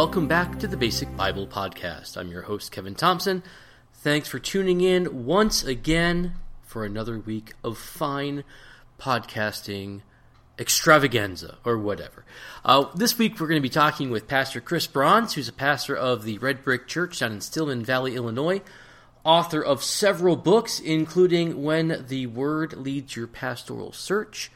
Welcome back to the Basic Bible Podcast. I'm your host, Kevin Thompson. Thanks for tuning in once again for another week of fine podcasting extravaganza or whatever. Uh, this week we're going to be talking with Pastor Chris Brauns, who's a pastor of the Red Brick Church down in Stillman Valley, Illinois, author of several books, including When the Word Leads Your Pastoral Search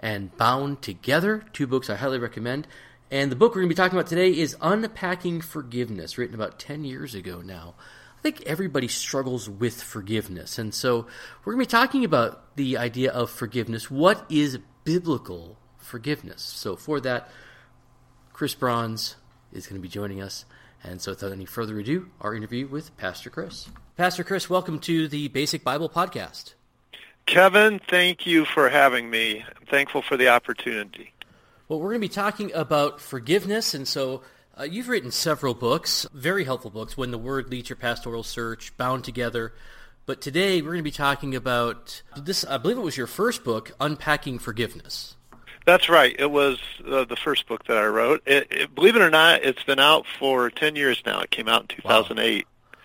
and Bound Together, two books I highly recommend. And the book we're going to be talking about today is Unpacking Forgiveness, written about 10 years ago now. I think everybody struggles with forgiveness. And so we're going to be talking about the idea of forgiveness. What is biblical forgiveness? So for that, Chris Brauns is going to be joining us. And so without any further ado, our interview with Pastor Chris. Pastor Chris, welcome to the Basic Bible Podcast. Kevin, thank you for having me. I'm thankful for the opportunity. Well, we're going to be talking about forgiveness, and so uh, you've written several books, very helpful books, When the Word Leads Your Pastoral Search, Bound Together. But today we're going to be talking about this, I believe it was your first book, Unpacking Forgiveness. That's right. It was uh, the first book that I wrote. It, it, believe it or not, it's been out for 10 years now. It came out in 2008. Wow.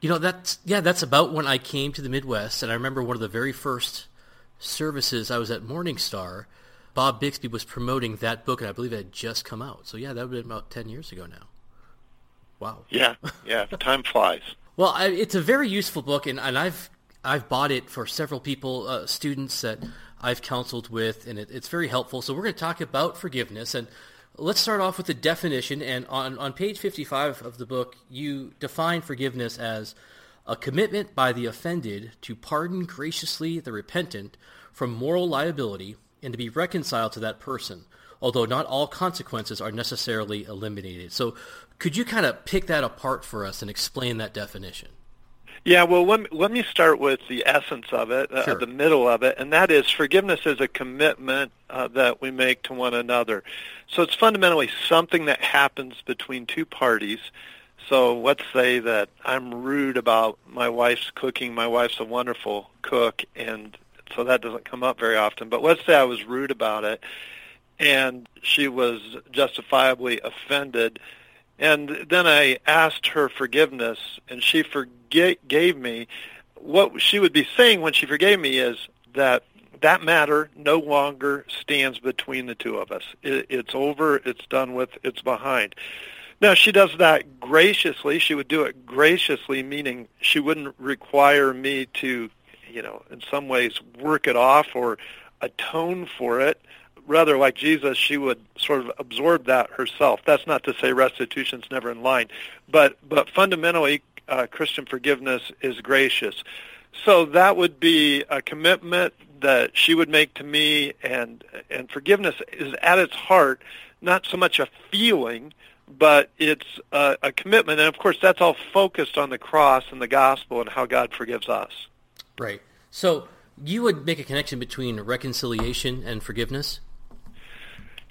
You know, that's, yeah, that's about when I came to the Midwest, and I remember one of the very first services I was at Morning Star Bob Bixby was promoting that book, and I believe it had just come out. So yeah, that would have been about ten years ago now. Wow. Yeah, yeah. time flies. Well, I, it's a very useful book, and, and I've I've bought it for several people, uh, students that I've counseled with, and it, it's very helpful. So we're going to talk about forgiveness, and let's start off with the definition. And on on page fifty five of the book, you define forgiveness as a commitment by the offended to pardon graciously the repentant from moral liability and to be reconciled to that person, although not all consequences are necessarily eliminated. So, could you kind of pick that apart for us and explain that definition? Yeah, well, let me, let me start with the essence of it, uh, sure. the middle of it, and that is forgiveness is a commitment uh, that we make to one another. So it's fundamentally something that happens between two parties. So let's say that I'm rude about my wife's cooking. My wife's a wonderful cook, and so that doesn't come up very often. But let's say I was rude about it, and she was justifiably offended, and then I asked her forgiveness, and she forgave me. What she would be saying when she forgave me is that that matter no longer stands between the two of us. It, it's over. It's done with. It's behind. Now, she does that graciously. She would do it graciously, meaning she wouldn't require me to you know, in some ways work it off or atone for it. Rather, like Jesus, she would sort of absorb that herself. That's not to say restitution's never in line, but but fundamentally, uh, Christian forgiveness is gracious. So that would be a commitment that she would make to me, and and forgiveness is at its heart not so much a feeling, but it's a, a commitment, and of course that's all focused on the cross and the gospel and how God forgives us. Right. So you would make a connection between reconciliation and forgiveness?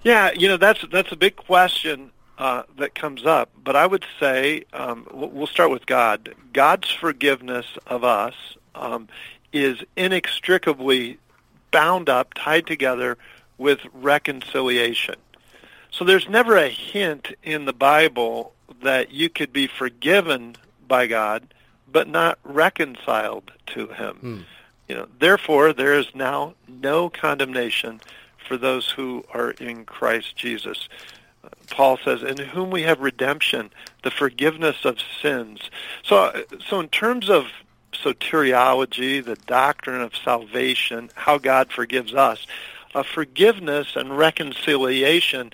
Yeah, you know that's that's a big question uh, that comes up. But I would say um, we'll start with God. God's forgiveness of us um, is inextricably bound up, tied together with reconciliation. So there's never a hint in the Bible that you could be forgiven by God but not reconciled to him. Hmm. You know, therefore there is now no condemnation for those who are in Christ Jesus. Paul says, "In whom we have redemption, the forgiveness of sins." So, so in terms of soteriology, the doctrine of salvation, how God forgives us, uh, forgiveness and reconciliation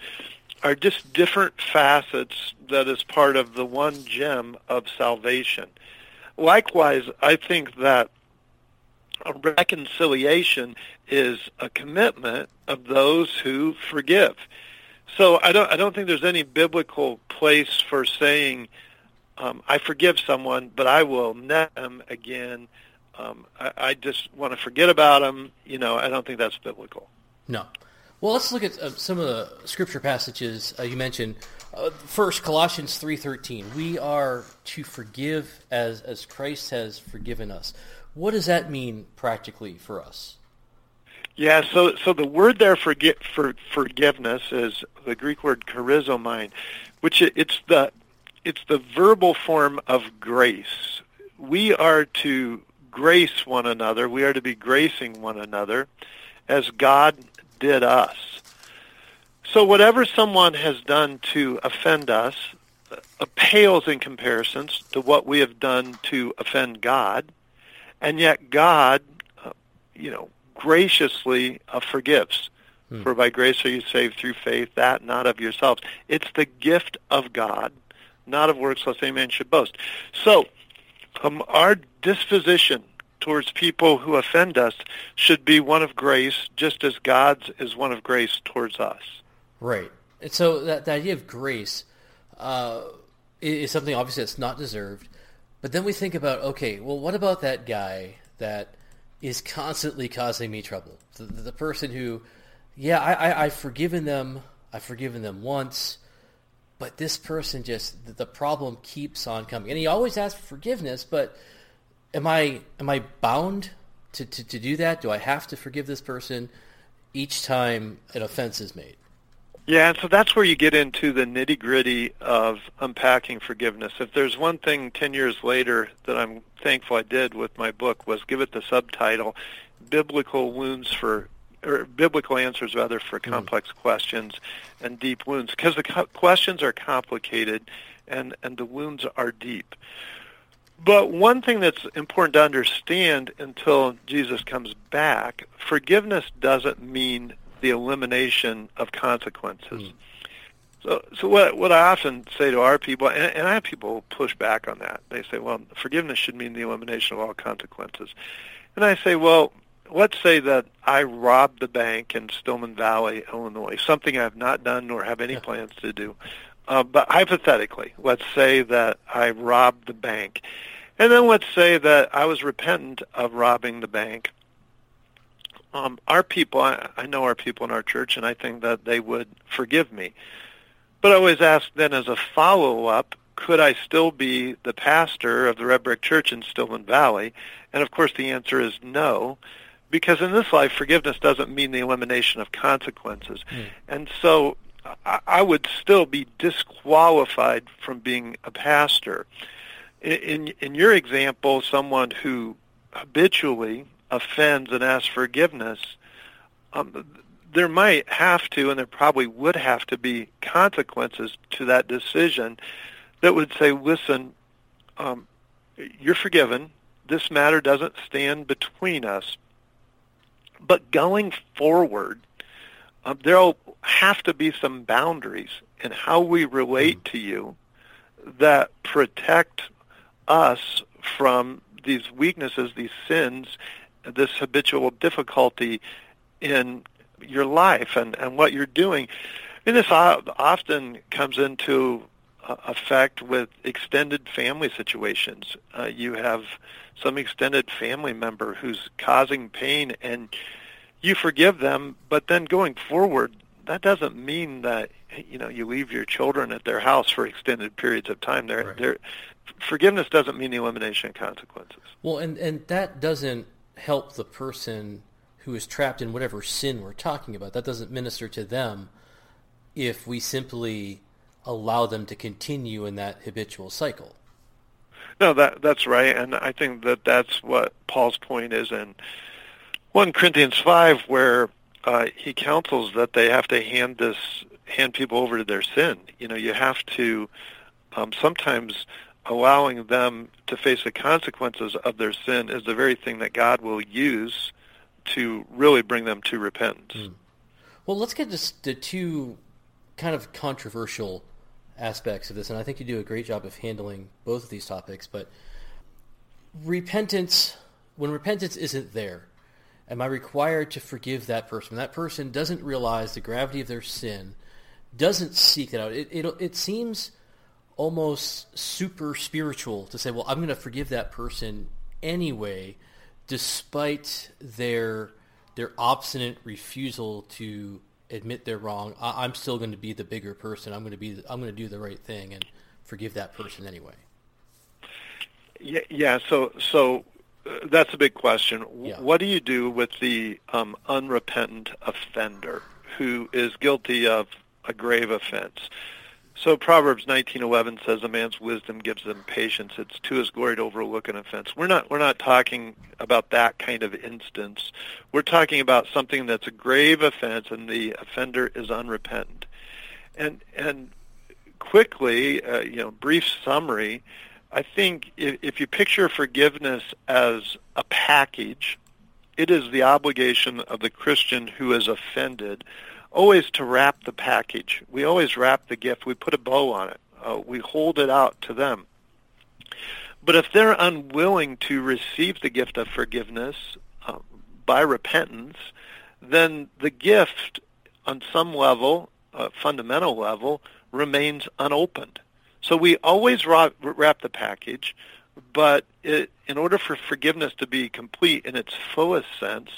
are just different facets that is part of the one gem of salvation likewise, I think that a reconciliation is a commitment of those who forgive. So I don't I don't think there's any biblical place for saying um, I forgive someone, but I will net them again. Um, I, I just want to forget about them. You know, I don't think that's biblical. No. Well, let's look at uh, some of the scripture passages uh, you mentioned. Uh, first, Colossians three thirteen. We are to forgive as as Christ has forgiven us. What does that mean practically for us? Yeah, so so the word there for for forgiveness is the Greek word charizomai, which it, it's the it's the verbal form of grace. We are to grace one another. We are to be gracing one another as God did us. So whatever someone has done to offend us uh, pales in comparisons to what we have done to offend God, and yet God, uh, you know, graciously uh, forgives. Hmm. For by grace are you saved through faith, that not of yourselves. It's the gift of God, not of works, lest any man should boast. So, um, our disposition towards people who offend us should be one of grace, just as God's is one of grace towards us. Right. And so that the idea of grace uh, is something obviously that's not deserved. But then we think about, okay, well, what about that guy that is constantly causing me trouble? The, the person who, yeah, I, I, I've forgiven them. I've forgiven them once, but this person just the, problem keeps on coming, and he always asks for forgiveness. But am I am I bound to, to, to do that? Do I have to forgive this person each time an offense is made? Yeah, and so that's where you get into the nitty gritty of unpacking forgiveness. If there's one thing 10 years later that I'm thankful I did with my book was give it the subtitle, Biblical Wounds for, or Biblical Answers rather for hmm. Complex Questions and Deep Wounds, because the co- questions are complicated and, and the wounds are deep. But one thing that's important to understand until Jesus comes back, forgiveness doesn't mean the elimination of consequences. Mm. So, so what what I often say to our people, and, and I have people push back on that. They say, "Well, forgiveness should mean the elimination of all consequences," and I say, "Well, let's say that I robbed the bank in Stillman Valley, Illinois, something I have not done nor have any plans to do. Uh, but hypothetically, let's say that I robbed the bank, and then let's say that I was repentant of robbing the bank, um, our people, I, I know our people in our church, and I think that they would forgive me. But I always ask then as a follow-up, could I still be the pastor of the Red Brick Church in Stillman Valley? And of course the answer is no, because in this life, forgiveness doesn't mean the elimination of consequences. Mm. And so I, I would still be disqualified from being a pastor. In, in, in your example, someone who habitually offends and asks forgiveness, um, there might have to, and there probably would have to be consequences to that decision that would say, listen, um, you're forgiven. This matter doesn't stand between us. But going forward, um, there'll have to be some boundaries in how we relate mm-hmm. to you that protect us from these weaknesses, these sins, this habitual difficulty in your life and, and what you're doing. And this often comes into effect with extended family situations. Uh, you have some extended family member who's causing pain and you forgive them, but then going forward, that doesn't mean that you know you leave your children at their house for extended periods of time. There, right. forgiveness doesn't mean the elimination of consequences. Well, and and that doesn't help the person who is trapped in whatever sin we're talking about. That doesn't minister to them if we simply allow them to continue in that habitual cycle. No, that that's right, and I think that that's what Paul's point is in 1 Corinthians 5, where uh, he counsels that they have to hand this hand people over to their sin. You know, you have to um, sometimes allowing them to face the consequences of their sin is the very thing that God will use to really bring them to repentance. Mm. Well, let's get to the two kind of controversial aspects of this, and I think you do a great job of handling both of these topics. But repentance, when repentance isn't there, am I required to forgive that person? When that person doesn't realize the gravity of their sin, doesn't seek it out. It, it, it seems almost super spiritual to say, well, I'm going to forgive that person anyway, despite their their obstinate refusal to admit they're wrong. I, am still going to be the bigger person. I'm going to be the, I'm going to do the right thing and forgive that person anyway. Yeah, yeah. So so uh, that's a big question. Yeah. What do you do with the um, unrepentant offender who is guilty of a grave offense? So Proverbs 19:11 says, "A man's wisdom gives him patience. It's to his glory to overlook an offense." We're not we're not talking about that kind of instance. We're talking about something that's a grave offense, and the offender is unrepentant. And and quickly, uh, you know, brief summary. I think if, if you picture forgiveness as a package, it is the obligation of the Christian who is offended always to wrap the package. We always wrap the gift. We put a bow on it. Uh, we hold it out to them. But if they're unwilling to receive the gift of forgiveness uh, by repentance, then the gift, on some level, uh, fundamental level, remains unopened. So we always wrap, wrap the package, but it, in order for forgiveness to be complete in its fullest sense,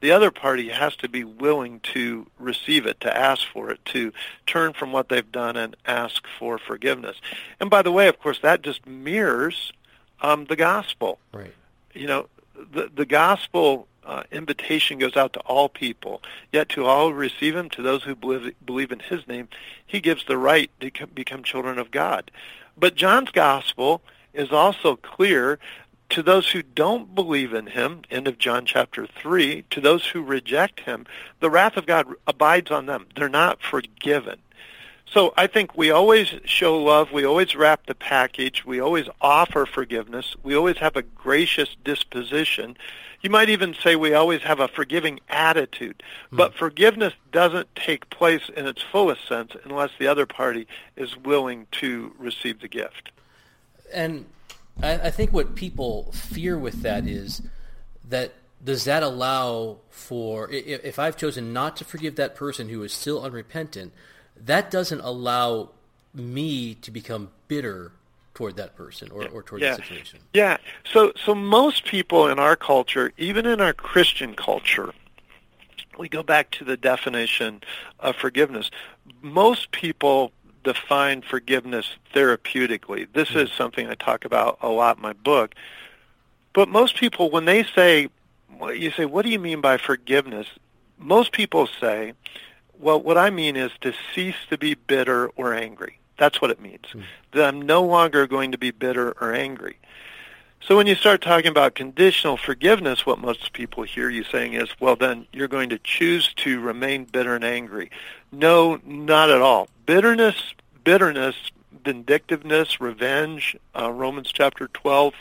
the other party has to be willing to receive it, to ask for it, to turn from what they've done and ask for forgiveness. And by the way, of course, that just mirrors um, the gospel. Right. You know, the the gospel uh, invitation goes out to all people. Yet to all who receive him, to those who believe, believe in his name, he gives the right to become children of God. But John's gospel is also clear to those who don't believe in him, end of John chapter 3, to those who reject him, the wrath of God abides on them. They're not forgiven. So I think we always show love. We always wrap the package. We always offer forgiveness. We always have a gracious disposition. You might even say we always have a forgiving attitude. Mm. But forgiveness doesn't take place in its fullest sense unless the other party is willing to receive the gift. And I, I think what people fear with that is that does that allow for if, if I've chosen not to forgive that person who is still unrepentant, that doesn't allow me to become bitter toward that person or, or toward yeah. the situation. Yeah. So so most people in our culture, even in our Christian culture, we go back to the definition of forgiveness. Most people define forgiveness therapeutically. This is something I talk about a lot in my book. But most people, when they say, you say, what do you mean by forgiveness? Most people say, well, what I mean is to cease to be bitter or angry. That's what it means. Mm-hmm. That I'm no longer going to be bitter or angry. So when you start talking about conditional forgiveness, what most people hear you saying is, well, then you're going to choose to remain bitter and angry. No, not at all. Bitterness, bitterness, vindictiveness, revenge, uh, Romans chapter 12,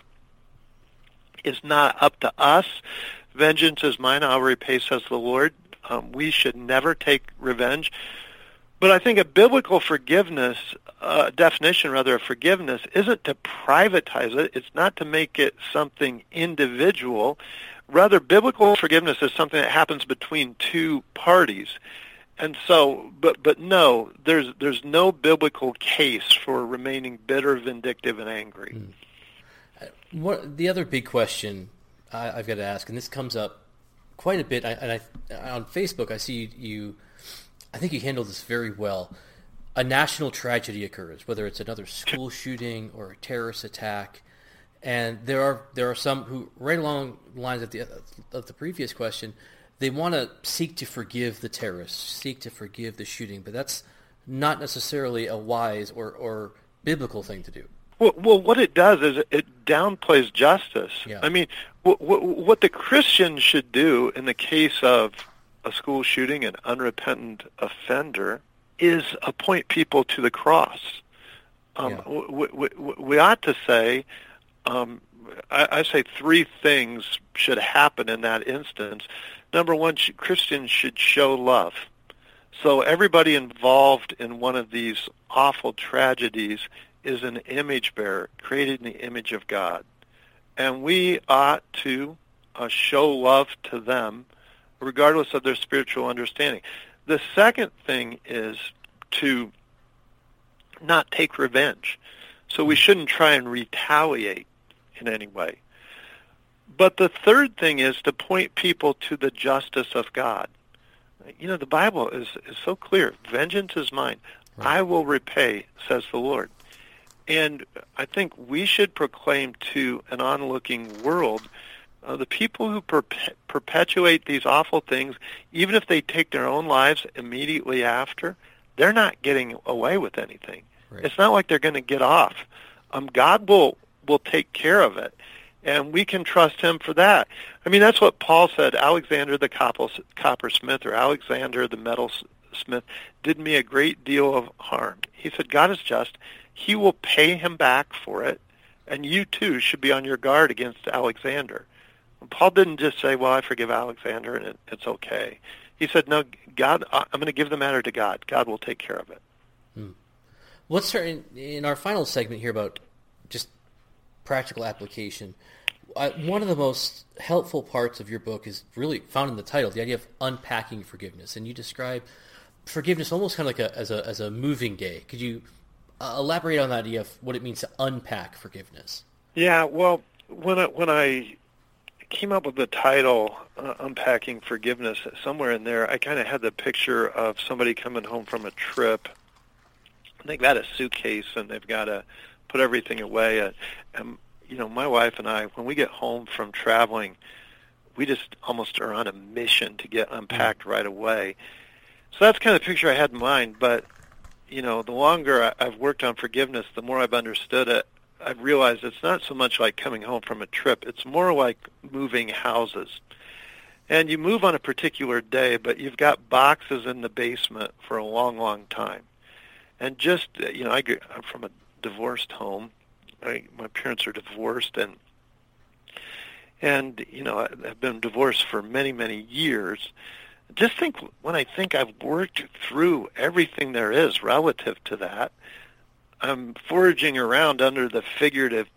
is not up to us. Vengeance is mine, I'll repay, says the Lord. Um, we should never take revenge. But I think a biblical forgiveness, uh, definition rather of forgiveness, isn't to privatize it. It's not to make it something individual. Rather, biblical forgiveness is something that happens between two parties. And so, but but no, there's there's no biblical case for remaining bitter, vindictive, and angry. Mm. What the other big question I, have got to ask, and this comes up quite a bit, I, and I on Facebook I see you I think you handled this very well. A national tragedy occurs, whether it's another school shooting or a terrorist attack, and there are there are some who, right along the lines of the of the previous question, they want to seek to forgive the terrorists, seek to forgive the shooting, but that's not necessarily a wise or, or biblical thing to do. Well, well, what it does is it downplays justice. Yeah. I mean, what, what, what the Christian should do in the case of a school shooting, an unrepentant offender, is appoint people to the cross. Um, yeah. we, ought to say, um, I, I, say three things should happen in that instance. Number one, Christians should show love. So everybody involved in one of these awful tragedies is an image bearer, created in the image of God. And we ought to uh, show love to them regardless of their spiritual understanding. The second thing is to not take revenge. So we shouldn't try and retaliate in any way. But the third thing is to point people to the justice of God. You know, the Bible is, is so clear. Vengeance is mine. Right. I will repay, says the Lord. And I think we should proclaim to an onlooking world uh, the people who perpe- perpetuate these awful things, even if they take their own lives immediately after, they're not getting away with anything. Right. It's not like they're going to get off. Um, God will will take care of it, and we can trust Him for that. I mean, that's what Paul said. Alexander the coppersmith or Alexander the metalsmith did me a great deal of harm. He said, God is just; He will pay him back for it, and you too should be on your guard against Alexander. Paul didn't just say, "Well, I forgive Alexander and it, it's okay." He said, "No, God, I'm going to give the matter to God. God will take care of it." Hmm. Let's start in, in, our final segment here about just practical application. I, one of the most helpful parts of your book is really found in the title, the idea of unpacking forgiveness, and you describe forgiveness almost kind of like a, as a as a moving day. Could you uh, elaborate on that idea of what it means to unpack forgiveness? Yeah, well, when I when I came up with the title uh, unpacking forgiveness. Somewhere in there i kind of had the picture of somebody coming home from a trip. They've got a suitcase and they've got to put everything away. And, and you know my wife and i when we get home from traveling we just almost are on a mission to get unpacked right away. So that's kind of the picture i had in mind but you know the longer i've worked on forgiveness the more i've understood it I've realized it's not so much like coming home from a trip. It's more like moving houses. And you move on a particular day, but you've got boxes in the basement for a long, long time. And just, uh, you know, I, I'm from a divorced home. I, my parents are divorced, and and you know, I've been divorced for many, many years. Just think when I think I've worked through everything there is relative to that, I'm foraging around under the figurative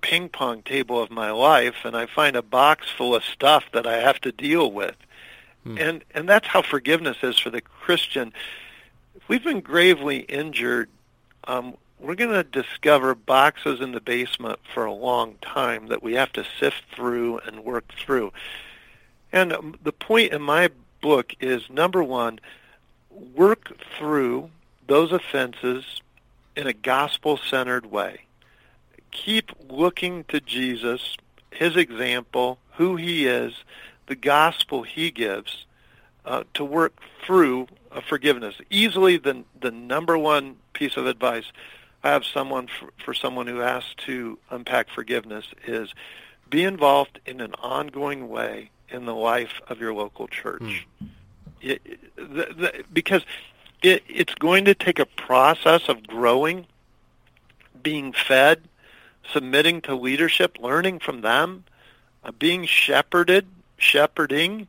ping pong table of my life and I find a box full of stuff that I have to deal with. Hmm. And and that's how forgiveness is for the Christian. If we've been gravely injured, um, we're going to discover boxes in the basement for a long time that we have to sift through and work through. And um, the point in my book is number one, work through those offenses in a gospel-centered way. Keep looking to Jesus, his example, who he is, the gospel he gives uh, to work through uh, forgiveness. Easily the, the number one piece of advice I have someone for, for someone who has to unpack forgiveness is be involved in an ongoing way in the life of your local church. Mm. It, the, the, because it, it's going to take a process of growing, being fed, submitting to leadership, learning from them, uh, being shepherded, shepherding.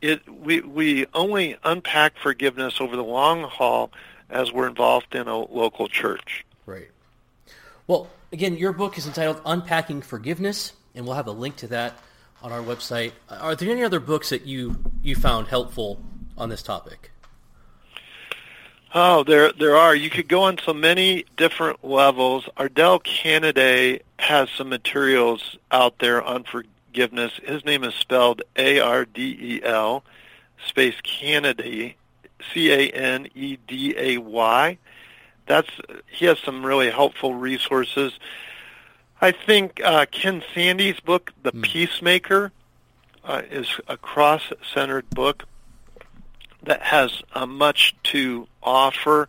It, we, we only unpack forgiveness over the long haul as we're involved in a local church. Right. Well, again, your book is entitled Unpacking Forgiveness, and we'll have a link to that on our website. Are there any other books that you, you found helpful on this topic? Oh, there there are. You could go on so many different levels. Ardel Caneday has some materials out there on forgiveness. His name is spelled A R D E L space Caneday C A N E D A Y. That's he has some really helpful resources. I think uh, Ken Sande's book, The mm. Peacemaker, uh, is a cross-centered book that has uh, much to offer.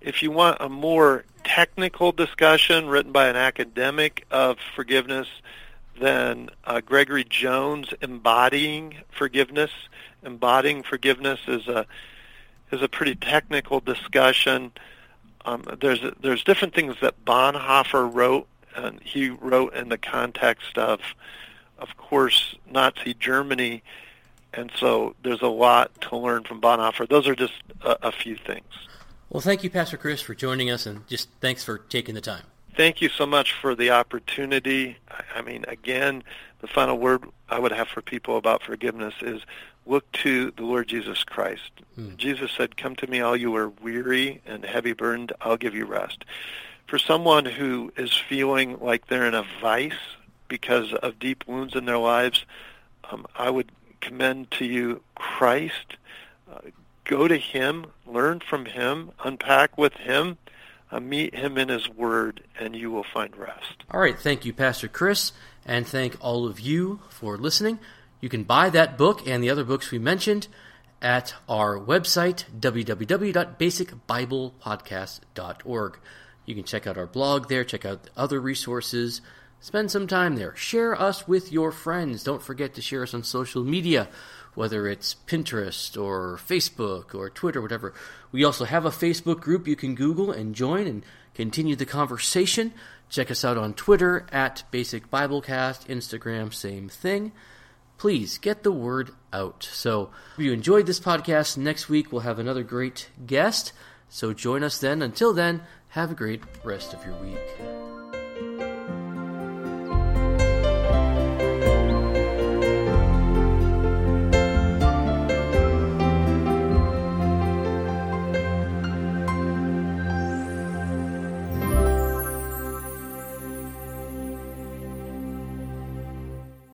If you want a more technical discussion written by an academic of forgiveness, then uh, Gregory Jones embodying forgiveness. Embodying forgiveness is a is a pretty technical discussion. Um, there's there's different things that Bonhoeffer wrote, and he wrote in the context of, of course, Nazi Germany and so there's a lot to learn from Bonhoeffer. Those are just a, a few things. Well, thank you, Pastor Chris, for joining us, and just thanks for taking the time. Thank you so much for the opportunity. I mean, again, the final word I would have for people about forgiveness is look to the Lord Jesus Christ. Hmm. Jesus said, Come to me, all you are weary and heavy burdened, I'll give you rest. For someone who is feeling like they're in a vice because of deep wounds in their lives, um, I would commend to you Christ. Uh, go to Him, learn from Him, unpack with Him. Uh, meet him in his word, and you will find rest. All right. Thank you, Pastor Chris, and thank all of you for listening. You can buy that book and the other books we mentioned at our website, www.basicbiblepodcast.org. You can check out our blog there, check out other resources, spend some time there. Share us with your friends. Don't forget to share us on social media, whether it's Pinterest or Facebook or Twitter, whatever. We also have a Facebook group you can Google and join and continue the conversation. Check us out on Twitter at Basic Biblecast, Instagram, same thing please get the word out. So, if you enjoyed this podcast, next week we'll have another great guest. So, join us then. Until then, have a great rest of your week.